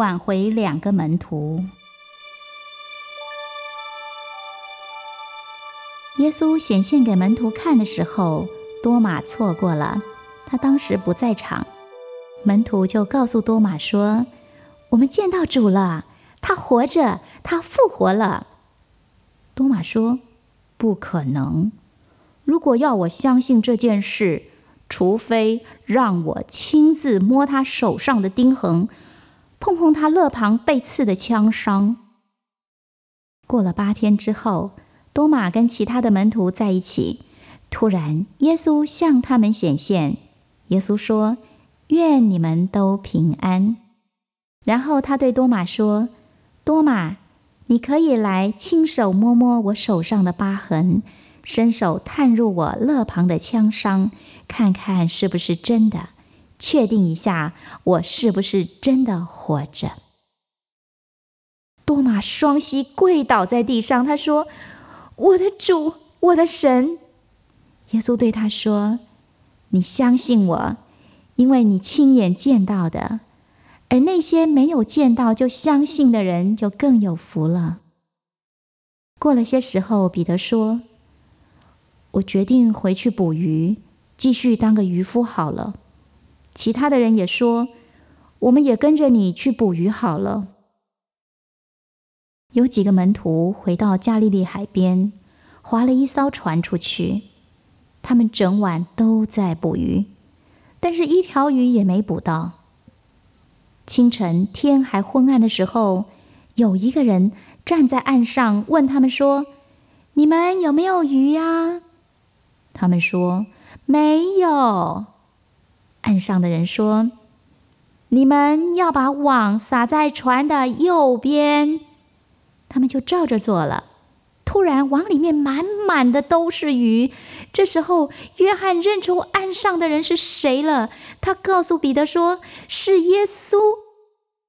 挽回两个门徒。耶稣显现给门徒看的时候，多马错过了，他当时不在场。门徒就告诉多马说：“我们见到主了，他活着，他复活了。”多马说：“不可能！如果要我相信这件事，除非让我亲自摸他手上的钉痕，碰碰他肋旁被刺的枪伤。”过了八天之后。多马跟其他的门徒在一起，突然，耶稣向他们显现。耶稣说：“愿你们都平安。”然后他对多马说：“多马，你可以来亲手摸摸我手上的疤痕，伸手探入我肋旁的枪伤，看看是不是真的，确定一下我是不是真的活着。”多马双膝跪倒在地上，他说。我的主，我的神，耶稣对他说：“你相信我，因为你亲眼见到的；而那些没有见到就相信的人，就更有福了。”过了些时候，彼得说：“我决定回去捕鱼，继续当个渔夫好了。”其他的人也说：“我们也跟着你去捕鱼好了。”有几个门徒回到加利利海边，划了一艘船出去。他们整晚都在捕鱼，但是一条鱼也没捕到。清晨天还昏暗的时候，有一个人站在岸上，问他们说：“你们有没有鱼呀？”他们说：“没有。”岸上的人说：“你们要把网撒在船的右边。”他们就照着做了。突然，网里面满满的都是鱼。这时候，约翰认出岸上的人是谁了。他告诉彼得说：“是耶稣。”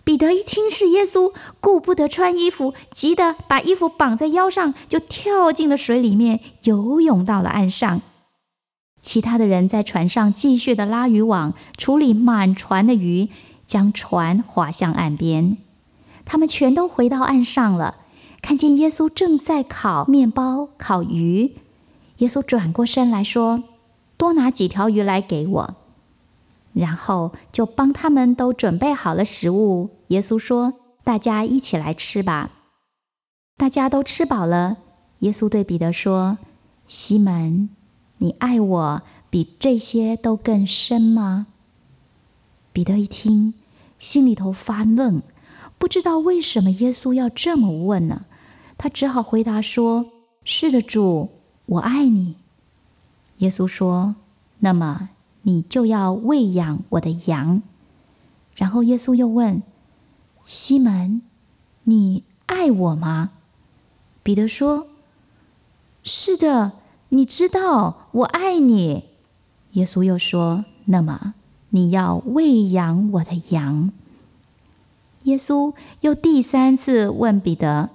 彼得一听是耶稣，顾不得穿衣服，急得把衣服绑在腰上，就跳进了水里面，游泳到了岸上。其他的人在船上继续的拉渔网，处理满船的鱼，将船划向岸边。他们全都回到岸上了。看见耶稣正在烤面包、烤鱼，耶稣转过身来说：“多拿几条鱼来给我。”然后就帮他们都准备好了食物。耶稣说：“大家一起来吃吧。”大家都吃饱了。耶稣对彼得说：“西门，你爱我比这些都更深吗？”彼得一听，心里头发愣，不知道为什么耶稣要这么问呢？他只好回答说：“是的，主，我爱你。”耶稣说：“那么你就要喂养我的羊。”然后耶稣又问：“西门，你爱我吗？”彼得说：“是的，你知道我爱你。”耶稣又说：“那么你要喂养我的羊。”耶稣又第三次问彼得。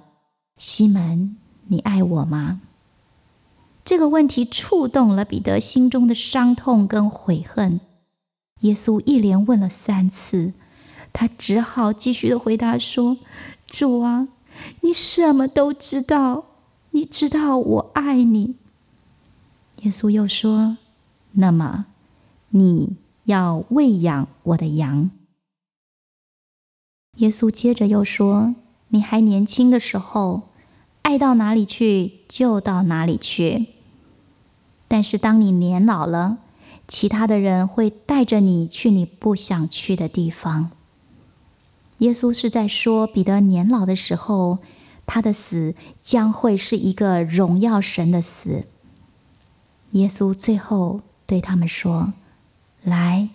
西门，你爱我吗？这个问题触动了彼得心中的伤痛跟悔恨。耶稣一连问了三次，他只好继续的回答说：“主啊，你什么都知道，你知道我爱你。”耶稣又说：“那么，你要喂养我的羊。”耶稣接着又说。你还年轻的时候，爱到哪里去就到哪里去。但是当你年老了，其他的人会带着你去你不想去的地方。耶稣是在说，彼得年老的时候，他的死将会是一个荣耀神的死。耶稣最后对他们说：“来，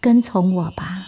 跟从我吧。”